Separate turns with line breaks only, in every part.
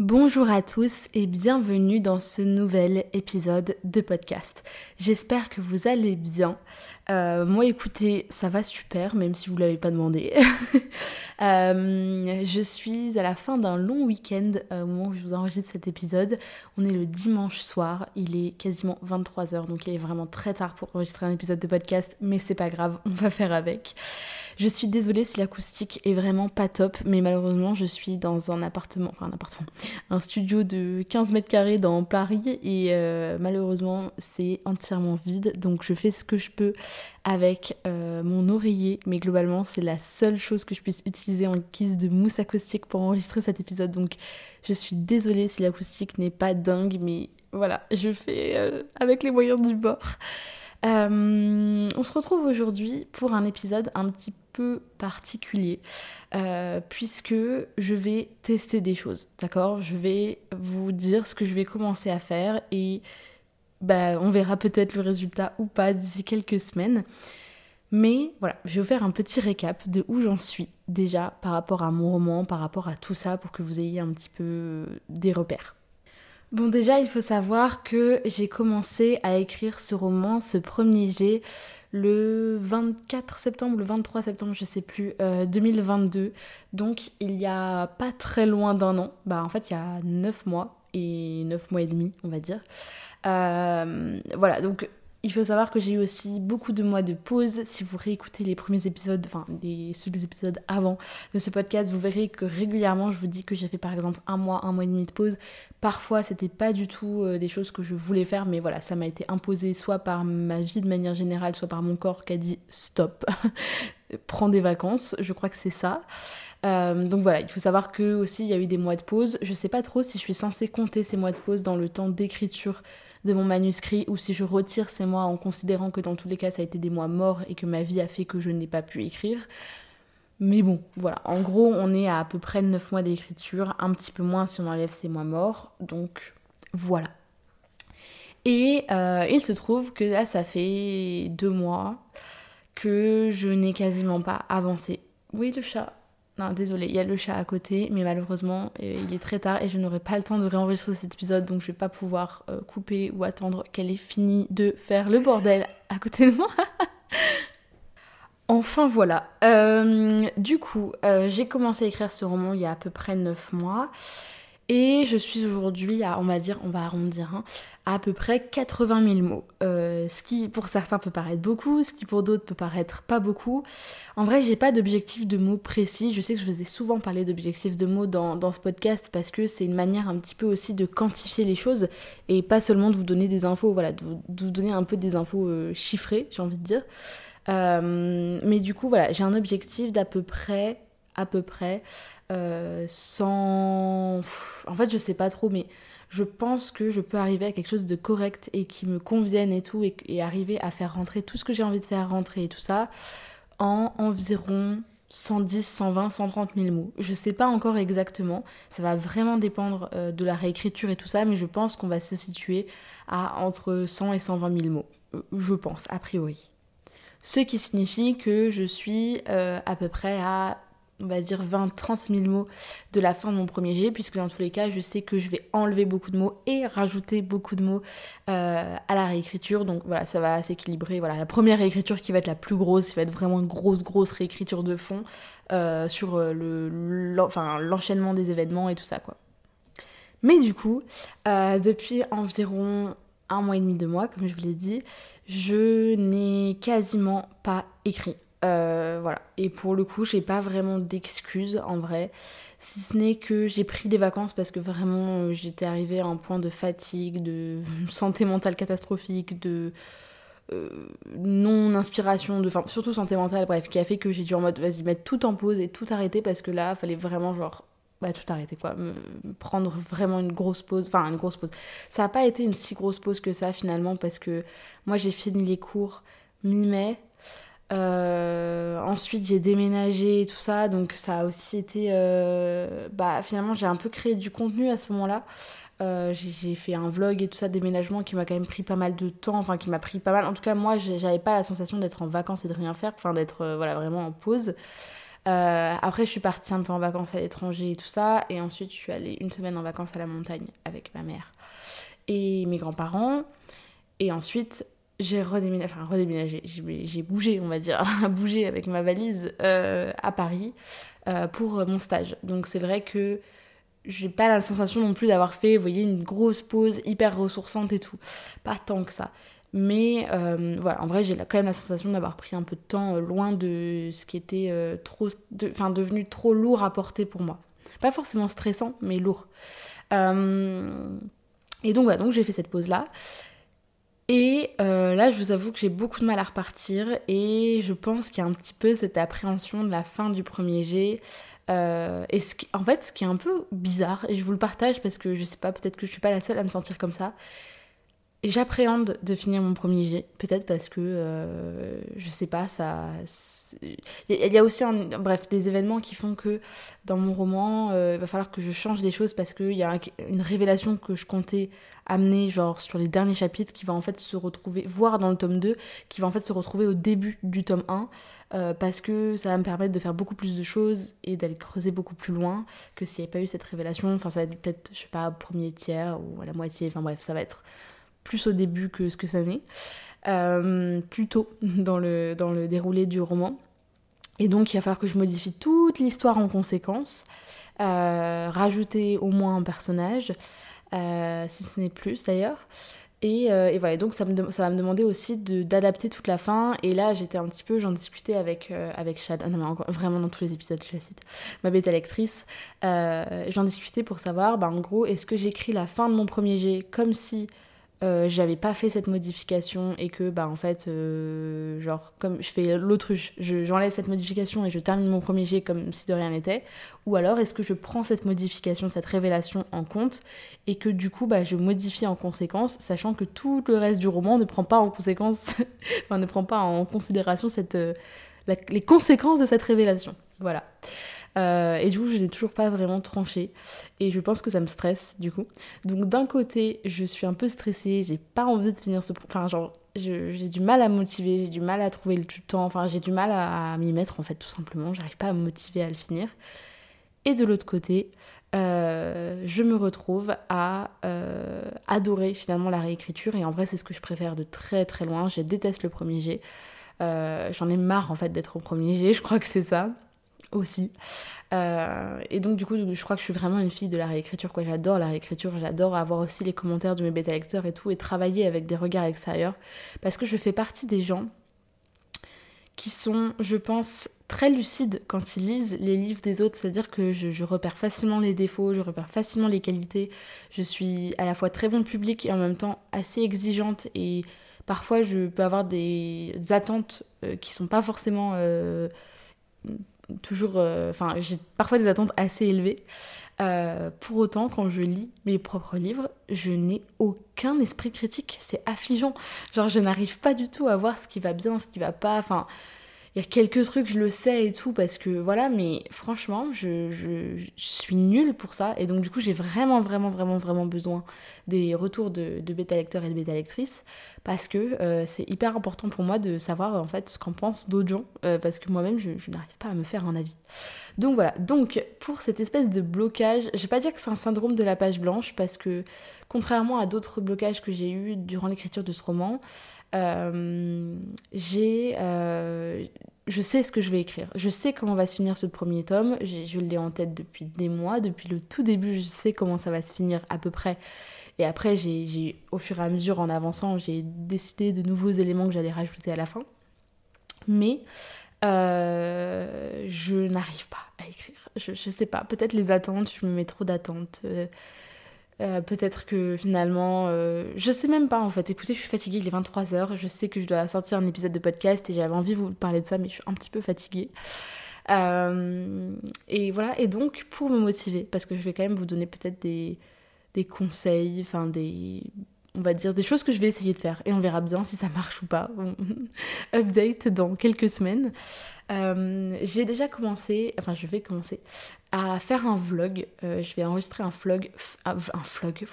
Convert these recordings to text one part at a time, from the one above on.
Bonjour à tous et bienvenue dans ce nouvel épisode de podcast. J'espère que vous allez bien. Euh, moi écoutez, ça va super, même si vous ne l'avez pas demandé. Euh, je suis à la fin d'un long week-end euh, au moment où je vous enregistre cet épisode. On est le dimanche soir, il est quasiment 23h, donc il est vraiment très tard pour enregistrer un épisode de podcast, mais c'est pas grave, on va faire avec. Je suis désolée si l'acoustique est vraiment pas top, mais malheureusement, je suis dans un appartement, enfin un appartement, un studio de 15 mètres carrés dans Paris et euh, malheureusement, c'est entièrement vide. Donc, je fais ce que je peux avec euh, mon oreiller, mais globalement, c'est la seule chose que je puisse utiliser en guise de mousse acoustique pour enregistrer cet épisode. Donc, je suis désolée si l'acoustique n'est pas dingue, mais voilà, je fais euh, avec les moyens du bord. on se retrouve aujourd'hui pour un épisode un petit particulier euh, puisque je vais tester des choses, d'accord? Je vais vous dire ce que je vais commencer à faire et bah, on verra peut-être le résultat ou pas d'ici quelques semaines. Mais voilà, je vais vous faire un petit récap de où j'en suis déjà par rapport à mon roman, par rapport à tout ça pour que vous ayez un petit peu des repères. Bon déjà, il faut savoir que j'ai commencé à écrire ce roman, ce premier jet, le 24 septembre, le 23 septembre, je sais plus, 2022. Euh, donc il y a pas très loin d'un an. Bah en fait il y a 9 mois et 9 mois et demi, on va dire. Euh, voilà, donc il faut savoir que j'ai eu aussi beaucoup de mois de pause. Si vous réécoutez les premiers épisodes, enfin les, ceux des épisodes avant de ce podcast, vous verrez que régulièrement je vous dis que j'ai fait par exemple un mois, un mois et demi de pause. Parfois c'était pas du tout euh, des choses que je voulais faire, mais voilà, ça m'a été imposé soit par ma vie de manière générale, soit par mon corps qui a dit stop, prends des vacances. Je crois que c'est ça. Euh, donc voilà, il faut savoir que aussi il y a eu des mois de pause. Je sais pas trop si je suis censée compter ces mois de pause dans le temps d'écriture de mon manuscrit ou si je retire ces mois en considérant que dans tous les cas ça a été des mois morts et que ma vie a fait que je n'ai pas pu écrire. Mais bon, voilà, en gros on est à à peu près 9 mois d'écriture, un petit peu moins si on enlève ces mois morts, donc voilà. Et euh, il se trouve que là ça fait deux mois que je n'ai quasiment pas avancé. Oui le chat, non, désolé, il y a le chat à côté, mais malheureusement, euh, il est très tard et je n'aurai pas le temps de réenregistrer cet épisode, donc je vais pas pouvoir euh, couper ou attendre qu'elle ait fini de faire le bordel à côté de moi. enfin voilà. Euh, du coup, j'ai commencé à écrire ce roman il y a à peu près 9 mois. Et je suis aujourd'hui à, on va dire, on va arrondir, hein, à, peu près 80 000 mots. Euh, ce qui pour certains peut paraître beaucoup, ce qui pour d'autres peut paraître pas beaucoup. En vrai, j'ai pas d'objectif de mots précis. Je sais que je vous ai souvent parlé d'objectifs de mots dans, ce podcast parce que c'est une manière un petit peu aussi de quantifier les choses et pas seulement de vous donner des infos, voilà, de vous, donner un peu des infos euh, chiffrées, j'ai envie de dire. Euh, mais du coup, voilà, j'ai un objectif d'à peu près, à peu près euh, sans... En fait, je sais pas trop, mais je pense que je peux arriver à quelque chose de correct et qui me convienne et tout, et, arriver à faire rentrer tout ce que j'ai envie de faire rentrer et tout ça en environ 110, 120, 130 000 mots. Je sais pas encore exactement, ça va vraiment dépendre euh, de la réécriture et tout ça, mais je pense qu'on va se situer à entre 100 et 120 000 mots. Euh, je pense, a priori. Ce qui signifie que je suis à peu près à on va dire 20-30 000 mots de la fin de mon premier jet, puisque dans tous les cas, je sais que je vais enlever beaucoup de mots et rajouter beaucoup de mots euh, à la réécriture. Donc voilà, ça va s'équilibrer. Voilà, la première réécriture qui va être la plus grosse, qui va être vraiment une grosse, grosse réécriture de fond euh, sur euh, le, l'enchaînement des événements et tout ça, quoi. Mais du coup, depuis environ un mois et demi, deux mois, comme je vous l'ai dit, je n'ai quasiment pas écrit. Euh, voilà. Et pour le coup, j'ai pas vraiment d'excuses en vrai. Si ce n'est que j'ai pris des vacances parce que vraiment euh, j'étais arrivée à un point de fatigue, de santé mentale catastrophique, de non inspiration, de, surtout santé mentale, bref, qui a fait que j'ai dû en mode vas-y mettre tout en pause et tout arrêter parce que là, fallait vraiment genre bah, tout arrêter quoi, prendre vraiment une grosse pause, enfin une grosse pause. Ça n'a pas été une si grosse pause que ça finalement parce que moi j'ai fini les cours mi-mai, euh, ensuite j'ai déménagé et tout ça, donc ça a aussi été, euh, bah finalement j'ai un peu créé du contenu à ce moment-là. Euh, j'ai fait un vlog et tout ça, déménagement qui m'a quand même pris pas mal de temps, enfin qui m'a pris pas mal. En tout cas, moi, j'avais pas la sensation d'être en vacances et de rien faire, enfin d'être voilà, vraiment en pause. Après, je suis partie un peu en vacances à l'étranger et tout ça. Et ensuite, je suis allée une semaine en vacances à la montagne avec ma mère et mes grands-parents. Et ensuite, j'ai redéménagé, enfin redéménagé, j'ai bougé, on va dire, bougé avec ma valise euh, à Paris euh, pour mon stage. Donc c'est vrai que j'ai pas la sensation non plus d'avoir fait, vous voyez, une grosse pause hyper ressourçante et tout. Pas tant que ça. Mais euh, voilà, en vrai, j'ai quand même la sensation d'avoir pris un peu de temps euh, loin de ce qui était euh, trop, devenu trop lourd à porter pour moi. Pas forcément stressant, mais lourd. et donc voilà, donc j'ai fait cette pause là. Et là, je vous avoue que j'ai beaucoup de mal à repartir et je pense qu'il y a un petit peu cette appréhension de la fin du premier G. et ce qui, en fait, ce qui est un peu bizarre, et je vous le partage parce que je sais pas, peut-être que je suis pas la seule à me sentir comme ça, J'appréhende de finir mon premier jet, peut-être parce que, euh, je sais pas, ça... Il y, a aussi, bref, des événements qui font que dans mon roman, euh, il va falloir que je change des choses parce qu'il y a une révélation que je comptais amener, genre sur les derniers chapitres, qui va en fait se retrouver, voire dans le tome 2, qui va en fait se retrouver au début du tome 1, euh, parce que ça va me permettre de faire beaucoup plus de choses et d'aller creuser beaucoup plus loin que s'il n'y avait pas eu cette révélation. Enfin, ça va être peut-être, je sais pas, premier tiers ou à la moitié, enfin bref, ça va être plus au début que ce que ça n'est, euh, plus tôt dans le, dans le déroulé du roman. Et donc il va falloir que je modifie toute l'histoire en conséquence, euh, rajouter au moins un personnage, euh, si ce n'est plus d'ailleurs. Et, et, voilà, donc ça, me ça va me demander aussi d'adapter toute la fin. Et là, j'étais un petit peu, j'en discutais avec, avec Chad, ah non, mais encore, vraiment dans tous les épisodes, je la cite, ma bêta lectrice. j'en discutais pour savoir, bah, en gros, est-ce que j'écris la fin de mon premier jet comme si euh, j'avais pas fait cette modification et que bah en fait euh, genre comme je fais l'autruche j'enlève cette modification et je termine mon premier jet comme si de rien n'était. Ou alors est-ce que je prends cette modification cette révélation en compte et que du coup bah je modifie en conséquence sachant que tout le reste du roman ne prend pas en conséquence enfin ne prend pas en considération cette euh, les conséquences de cette révélation. Voilà euh, et du coup, je n'ai toujours pas vraiment tranché. Et je pense que ça me stresse, du coup. Donc, d'un côté, je suis un peu stressée, j'ai pas envie de finir ce. Enfin, genre, j'ai du mal à motiver, j'ai du mal à trouver le temps, enfin, j'ai du mal à, m'y mettre, en fait, tout simplement. J'arrive pas à me motiver à le finir. Et de l'autre côté, euh, je me retrouve à euh, adorer finalement la réécriture. Et en vrai, c'est ce que je préfère de très très loin. Je déteste le premier G. J'en ai marre en fait d'être au premier G, je crois que c'est ça aussi. Euh, et donc du coup, je crois que je suis vraiment une fille de la réécriture. Quoi. J'adore la réécriture, j'adore avoir aussi les commentaires de mes bêta-lecteurs et tout, et travailler avec des regards extérieurs. Parce que je fais partie des gens qui sont, je pense, très lucides quand ils lisent les livres des autres. C'est-à-dire que je, repère facilement les défauts, je repère facilement les qualités. Je suis à la fois très bon public et en même temps assez exigeante. Et parfois, je peux avoir des, attentes euh, qui sont pas forcément... Euh, toujours. Euh, enfin, j'ai parfois des attentes assez élevées. Euh, pour autant, quand je lis mes propres livres, je n'ai aucun esprit critique. C'est affligeant. Genre, je n'arrive pas du tout à voir ce qui va bien, ce qui va pas. Enfin, il y a quelques trucs, je le sais et tout, parce que voilà, mais franchement, je, suis nulle pour ça. Et donc, du coup, j'ai vraiment, vraiment, vraiment, vraiment besoin des retours de, de bêta-lecteurs et de bêta-lectrices, parce que euh, c'est hyper important pour moi de savoir en fait ce qu'en pensent d'autres gens, euh, parce que moi-même, je, n'arrive pas à me faire un avis. Donc voilà, donc pour cette espèce de blocage, je vais pas dire que c'est un syndrome de la page blanche, parce que contrairement à d'autres blocages que j'ai eu durant l'écriture de ce roman, j'ai, euh, je sais ce que je vais écrire. Je sais comment va se finir ce premier tome. Je l'ai en tête depuis des mois. Depuis le tout début, je sais comment ça va se finir à peu près. Et après, j'ai, au fur et à mesure, en avançant, j'ai décidé de nouveaux éléments que j'allais rajouter à la fin. Mais euh, je n'arrive pas à écrire. Je, je sais pas. Peut-être les attentes, je me mets trop d'attentes. Euh, peut-être que finalement, euh, je sais même pas en fait. Écoutez, je suis fatiguée, il est 23h, je sais que je dois sortir un épisode de podcast et j'avais envie de vous parler de ça, mais je suis un petit peu fatiguée. Euh, et voilà, et donc pour me motiver, parce que je vais quand même vous donner peut-être des, des conseils, enfin des, on va dire des choses que je vais essayer de faire et on verra bien si ça marche ou pas. Update dans quelques semaines. Euh, j'ai déjà commencé, enfin je vais commencer à faire un vlog. Euh, je vais enregistrer un vlog, un, vlog,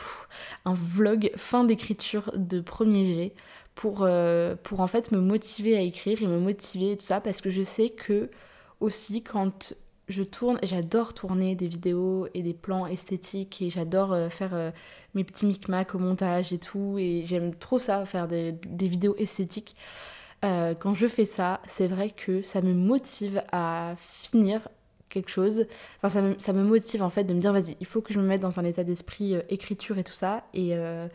un vlog fin d'écriture de premier G pour, euh, pour en fait me motiver à écrire et me motiver et tout ça parce que je sais que aussi quand je tourne, j'adore tourner des vidéos et des plans esthétiques et j'adore faire mes petits micmacs au montage et tout et j'aime trop ça, faire des, des vidéos esthétiques. Euh, quand je fais ça, c'est vrai que ça me motive à finir quelque chose. Enfin, ça me, motive en fait de me dire, vas-y, il faut que je me mette dans un état d'esprit euh, écriture et tout ça. Et, euh,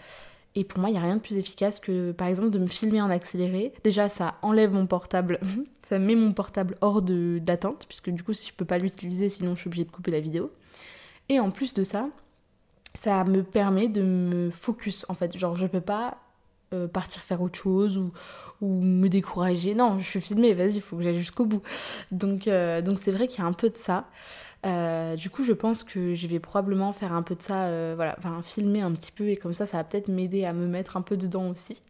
et pour moi, il n'y a rien de plus efficace que, par exemple, de me filmer en accéléré. Déjà, ça enlève mon portable, ça met mon portable hors d'atteinte, puisque du coup, si je peux pas l'utiliser, sinon je suis obligée de couper la vidéo. Et en plus de ça, ça me permet de me focus en fait. Genre, je peux pas partir faire autre chose ou, ou me décourager. Non, je suis filmée, vas-y, il faut que j'aille jusqu'au bout. Donc euh, donc c'est vrai qu'il y a un peu de ça. Euh, du coup, je pense que je vais probablement faire un peu de ça, euh, voilà, enfin filmer un petit peu et comme ça, ça va peut-être m'aider à me mettre un peu dedans aussi.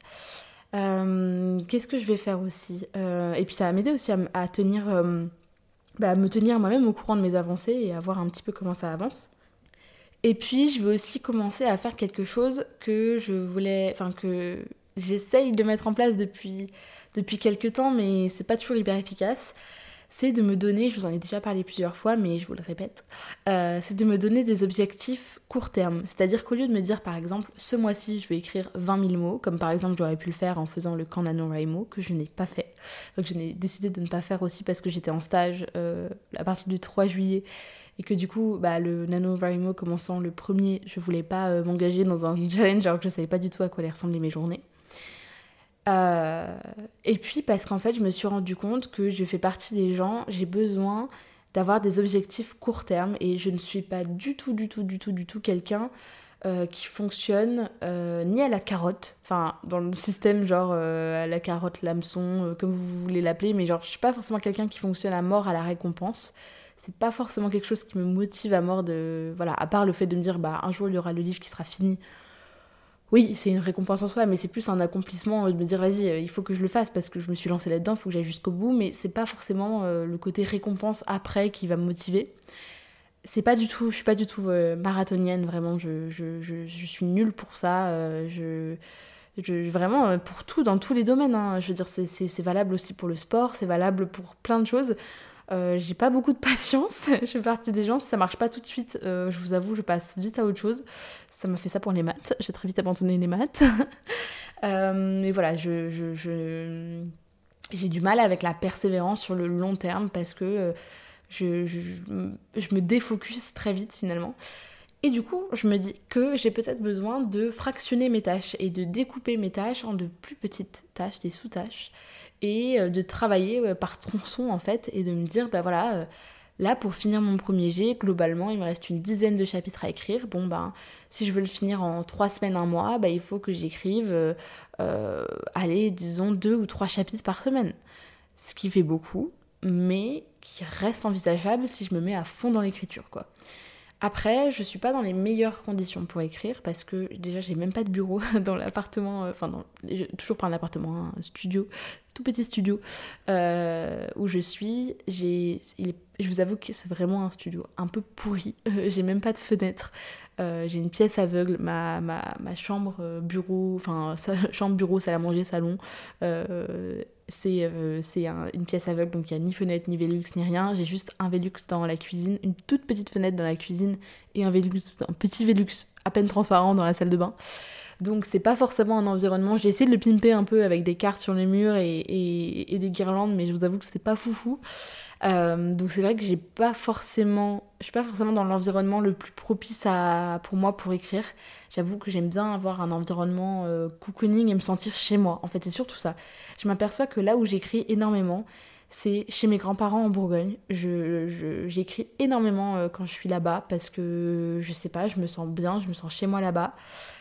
Qu'est-ce que je vais faire aussi? Et puis ça va m'aider aussi bah, à me tenir moi-même au courant de mes avancées et à voir un petit peu comment ça avance. Et puis, je vais aussi commencer à faire quelque chose que je voulais, enfin que j'essaye de mettre en place depuis, depuis quelques temps, mais c'est pas toujours hyper efficace, c'est de me donner, je vous en ai déjà parlé plusieurs fois, mais je vous le répète, euh, c'est de me donner des objectifs court terme. C'est-à-dire qu'au lieu de me dire, par exemple, ce mois-ci, je vais écrire 20 000 mots, comme par exemple j'aurais pu le faire en faisant le camp NaNoWriMo, que je n'ai pas fait. Donc je n'ai décidé de ne pas faire aussi parce que j'étais en stage euh, à partir du 3 juillet et que du coup, bah, le NaNoWriMo commençant le premier, je voulais pas euh, m'engager dans un challenge alors que je savais pas du tout à quoi allaient ressembler mes journées. Euh, et puis parce qu'en fait, je me suis rendu compte que je fais partie des gens, j'ai besoin d'avoir des objectifs court terme et je ne suis pas du tout, du tout, du tout, du tout quelqu'un euh, qui fonctionne euh, ni à la carotte, enfin dans le système genre à la carotte, l'hameçon, comme vous voulez l'appeler, mais genre je suis pas forcément quelqu'un qui fonctionne à mort à la récompense. C'est pas forcément quelque chose qui me motive à mort de. Voilà, à part le fait de me dire, bah un jour il y aura le livre qui sera fini oui, c'est une récompense en soi, mais c'est plus un accomplissement de me dire vas-y, euh, il faut que je le fasse parce que je me suis lancée là-dedans, il faut que j'aille jusqu'au bout, mais c'est pas forcément euh, le côté récompense après qui va me motiver. C'est pas du tout, je suis pas du tout euh, marathonienne, vraiment, je, je, je, suis nulle pour ça. je, vraiment, pour tout, dans tous les domaines. Hein. je veux dire, c'est valable aussi pour le sport, c'est valable pour plein de choses. Euh, j'ai pas beaucoup de patience. je fais partie des gens, si ça marche pas tout de suite, euh, je vous avoue, je passe vite à autre chose. Ça m'a fait ça pour les maths. J'ai très vite abandonné les maths. euh, mais voilà, je, je, je j'ai du mal avec la persévérance sur le long terme parce que euh, je, je, me défocus très vite finalement. Et du coup, je me dis que j'ai peut-être besoin de fractionner mes tâches et de découper mes tâches en de plus petites tâches, des sous-tâches et euh, de travailler euh, par tronçon en fait et de me dire bah voilà euh, là pour finir mon premier G globalement il me reste une dizaine de chapitres à écrire bon ben si je veux le finir en trois semaines un mois bah il faut que j'écrive allez disons deux ou trois chapitres par semaine ce qui fait beaucoup mais qui reste envisageable si je me mets à fond dans l'écriture quoi après, je suis pas dans les meilleures conditions pour écrire parce que déjà j'ai même pas de bureau dans l'appartement, enfin toujours pas un appartement, un studio tout petit studio euh, où je suis. Je vous avoue que c'est vraiment un studio un peu pourri. j'ai même pas de fenêtre. Euh, j'ai une pièce aveugle, ma, ma, ma chambre euh, bureau, enfin chambre bureau, salle à manger, salon, c'est c'est une pièce aveugle, donc il n'y a ni fenêtre, ni Velux, ni rien. J'ai juste un Velux dans la cuisine, une toute petite fenêtre dans la cuisine et un Velux, un petit Velux à peine transparent dans la salle de bain. Donc c'est pas forcément un environnement. J'ai essayé de le pimper un peu avec des cartes sur les murs et, des guirlandes, mais je vous avoue que c'était pas foufou. Euh, donc c'est vrai que j'ai pas forcément, je suis pas forcément dans l'environnement le plus propice à, pour moi pour écrire. J'avoue que j'aime bien avoir un environnement euh, cocooning et me sentir chez moi. En fait, c'est surtout ça. Je m'aperçois que là où j'écris énormément, c'est chez mes grands-parents en Bourgogne. J'écris énormément euh, quand je suis là-bas parce que je sais pas, je me sens bien, je me sens chez moi là-bas.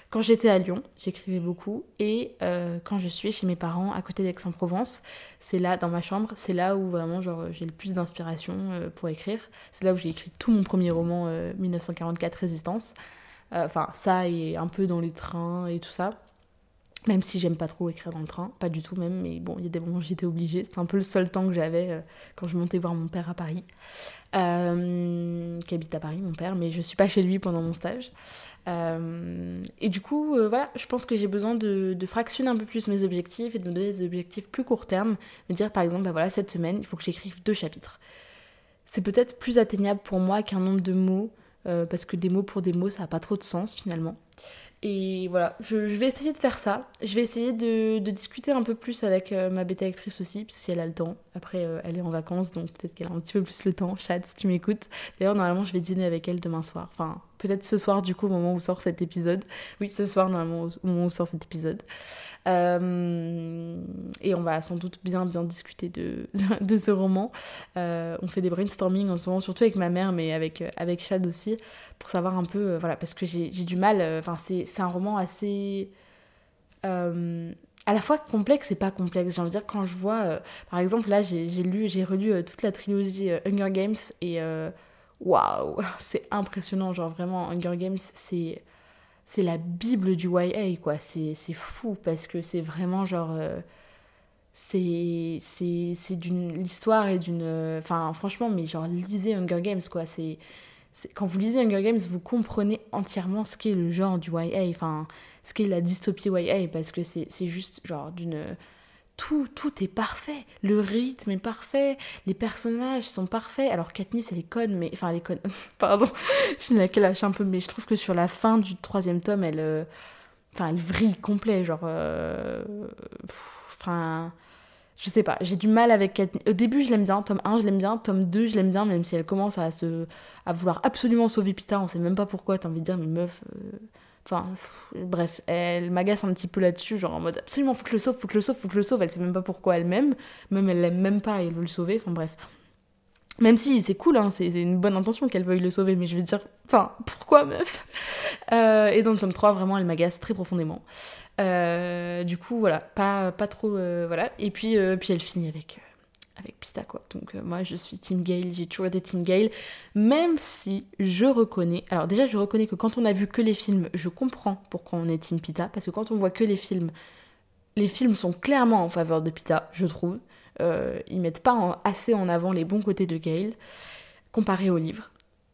Quand j'étais à Lyon, j'écrivais beaucoup. Et euh, quand je suis chez mes parents à côté d'Aix-en-Provence, c'est là, dans ma chambre, c'est là où vraiment j'ai le plus d'inspiration euh, pour écrire. C'est là où j'ai écrit tout mon premier roman, 1944 Résistance. Enfin, ça et un peu dans les trains et tout ça. Même si j'aime pas trop écrire dans le train, pas du tout même, mais bon, il y a des moments où j'étais obligée. C'est un peu le seul temps que j'avais euh, quand je montais voir mon père à Paris, euh, qui habite à Paris, mon père, mais je suis pas chez lui pendant mon stage. Euh, et du coup, voilà, je pense que j'ai besoin de, fractionner un peu plus mes objectifs et de me donner des objectifs plus court terme. Me dire par exemple, bah voilà, cette semaine, il faut que j'écrive deux chapitres. C'est peut-être plus atteignable pour moi qu'un nombre de mots, parce que des mots pour des mots, ça n'a pas trop de sens finalement. Et voilà, je, vais essayer de faire ça. Je vais essayer de, discuter un peu plus avec euh, ma bêta actrice aussi, si elle a le temps. Après, euh, elle est en vacances, donc peut-être qu'elle a un petit peu plus le temps. Chat, si tu m'écoutes. D'ailleurs, normalement, je vais dîner avec elle demain soir. Enfin, peut-être ce soir, du coup, au moment où sort cet épisode. Oui, ce soir, normalement, au moment où sort cet épisode. Euh, et on va sans doute bien bien discuter de, ce roman. Euh, on fait des brainstorming en ce moment, surtout avec ma mère, mais avec, euh, avec Chad aussi, pour savoir un peu, voilà, parce que j'ai du mal, enfin c'est un roman assez... à la fois complexe et pas complexe. J'ai envie de dire, quand je vois, par exemple, là, j'ai lu, j'ai relu toute la trilogie Hunger Games et waouh, c'est impressionnant. Genre, vraiment, Hunger Games, c'est c'est la bible du YA, quoi. C'est fou parce que c'est vraiment genre. Euh, c'est c'est d'une l'histoire et d'une. Enfin, franchement, mais genre, lisez Hunger Games, quoi. C'est. Quand vous lisez Hunger Games, vous comprenez entièrement ce qu'est le genre du YA, enfin, ce qu'est la dystopie YA, parce que c'est juste genre d'une tout, tout est parfait. Le rythme est parfait, les personnages sont parfaits. Alors Katniss, elle est conne, mais... Enfin, elle est conne, pardon, je la lâche un peu, mais je trouve que sur la fin du troisième tome, elle... Euh, enfin, elle vrille complet, genre... Euh, enfin... Je sais pas, j'ai du mal avec Katniss. Au début, je l'aime bien, tome 1, je l'aime bien, tome 2, je l'aime bien, même si elle commence à se... à vouloir absolument sauver Pita, on sait même pas pourquoi, t'as envie de dire, mais meuf... Euh, Enfin, bref, elle m'agace un petit peu là-dessus, genre en mode absolument faut que je le sauve, faut que je le sauve, faut que je le sauve. Elle sait même pas pourquoi elle-même, même elle l'aime même pas et elle veut le sauver. Enfin bref. Même si c'est cool, hein, c'est une bonne intention qu'elle veuille le sauver, mais je veux dire, enfin, pourquoi meuf? Euh, Et dans le tome 3, vraiment, elle m'agace très profondément. Euh, du coup, voilà, pas, pas trop. Euh, voilà. Et puis, puis elle finit avec avec Pita quoi. Donc euh, moi je suis Team Gale, j'ai toujours été Team Gale, même si je reconnais, alors déjà je reconnais que quand on a vu que les films, je comprends pourquoi on est Team Pita, parce que quand on voit que les films, les films sont clairement en faveur de Pita, je trouve. Euh, ils mettent pas assez en avant les bons côtés de Gale, comparé au livre.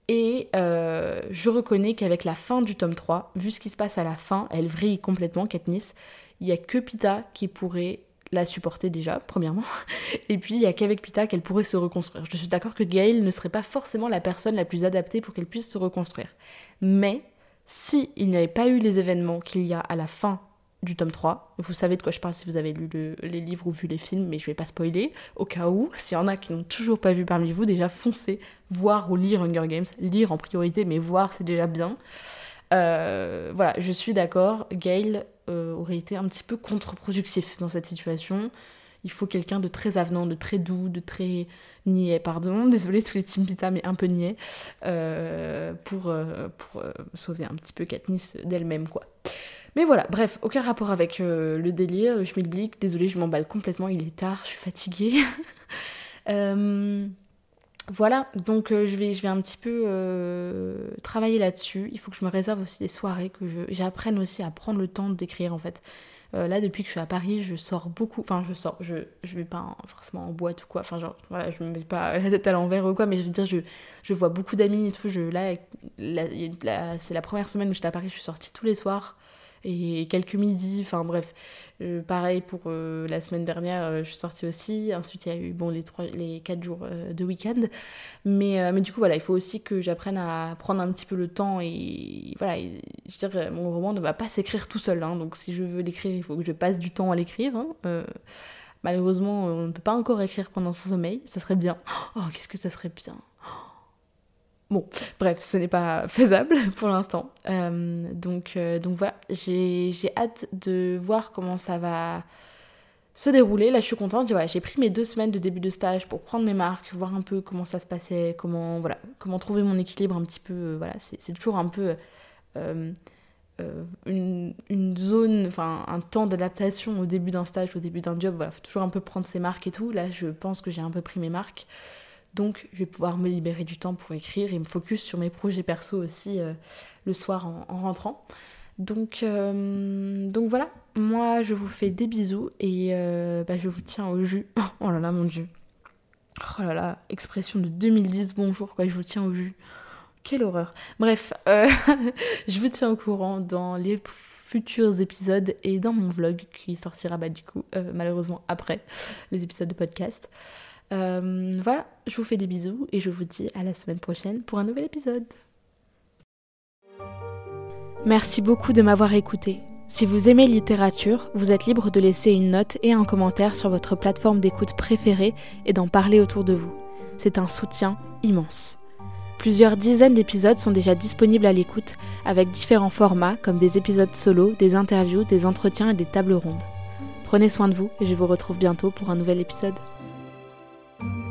Et euh, je reconnais qu'avec la fin du tome 3, vu ce qui se passe à la fin, elle vrille complètement, Katniss, il y a que Pita qui pourrait la supporter déjà, premièrement. Et puis, il y a qu'avec Pita qu'elle pourrait se reconstruire. Je suis d'accord que Gail ne serait pas forcément la personne la plus adaptée pour qu'elle puisse se reconstruire. Mais, si il n'y avait pas eu les événements qu'il y a à la fin du tome 3, vous savez de quoi je parle si vous avez lu les livres ou vu les films, mais je vais pas spoiler, au cas où, s'il y en a qui n'ont toujours pas vu parmi vous, déjà foncez, voir ou lire Hunger Games, lire en priorité, mais voir c'est déjà bien. Euh, voilà, je suis d'accord, Gail euh, aurait été un petit peu contre-productif dans cette situation. Il faut quelqu'un de très avenant, de très doux, de très niais, pardon, désolé tous les Team Pita, mais un peu niais, euh, pour, pour sauver un petit peu Katniss d'elle-même, quoi. Mais voilà, bref, aucun rapport avec le délire, le schmilblick, désolé, je m'emballe complètement, il est tard, je suis fatiguée. Voilà, donc euh, je, vais, je vais un petit peu euh, travailler là-dessus. Il faut que je me réserve aussi des soirées, que j'apprenne aussi à prendre le temps d'écrire en fait. Euh, là, depuis que je suis à Paris, je sors beaucoup. Enfin, je sors, je, je vais pas forcément en boîte ou quoi. Enfin, genre, voilà, je me mets pas la tête à l'envers ou quoi, mais je veux dire, je, je vois beaucoup d'amis et tout. Je, là, c'est la première semaine où j'étais à Paris, je suis sortie tous les soirs et quelques midis, enfin bref. Euh, pareil pour euh, la semaine dernière, euh, je suis sortie aussi. Ensuite, il y a eu bon, les, trois, les 4 jours de week-end. Mais, mais du coup, voilà, il faut aussi que j'apprenne à prendre un petit peu le temps. Et voilà, je veux dire, mon roman ne va pas s'écrire tout seul. Hein. donc si je veux l'écrire, il faut que je passe du temps à l'écrire. Hein. malheureusement, on ne peut pas encore écrire pendant son sommeil. Ça serait bien. Oh, qu'est-ce que ça serait bien. Bon, bref, ce n'est pas faisable pour l'instant. Euh, donc, euh, donc voilà, j'ai hâte de voir comment ça va se dérouler. Là, je suis contente. J'ai pris mes deux semaines de début de stage pour prendre mes marques, voir un peu comment ça se passait, comment, voilà, comment trouver mon équilibre un petit peu. Euh, voilà, c'est toujours un peu une, une, zone, enfin un temps d'adaptation au début d'un stage, au début d'un job. Voilà, faut toujours un peu prendre ses marques et tout. Là, je pense que j'ai un peu pris mes marques. Donc, je vais pouvoir me libérer du temps pour écrire et me focus sur mes projets perso aussi le soir en, en rentrant. Donc, euh, donc voilà, moi je vous fais des bisous et euh, bah, je vous tiens au jus. Oh là là, mon dieu. Oh là là, expression de 2010, bonjour, quoi, je vous tiens au jus. Quelle horreur. Bref, euh, je vous tiens au courant dans les futurs épisodes et dans mon vlog qui sortira bah, du coup malheureusement après les épisodes de podcast. Voilà, je vous fais des bisous et je vous dis à la semaine prochaine pour un nouvel épisode. Merci beaucoup de m'avoir écouté. Si vous aimez littérature, vous êtes libre de laisser une note et un commentaire sur votre plateforme d'écoute préférée et d'en parler autour de vous. C'est un soutien immense. Plusieurs dizaines d'épisodes sont déjà disponibles à l'écoute avec différents formats comme des épisodes solo, des interviews, des entretiens et des tables rondes. Prenez soin de vous et je vous retrouve bientôt pour un nouvel épisode. Bye.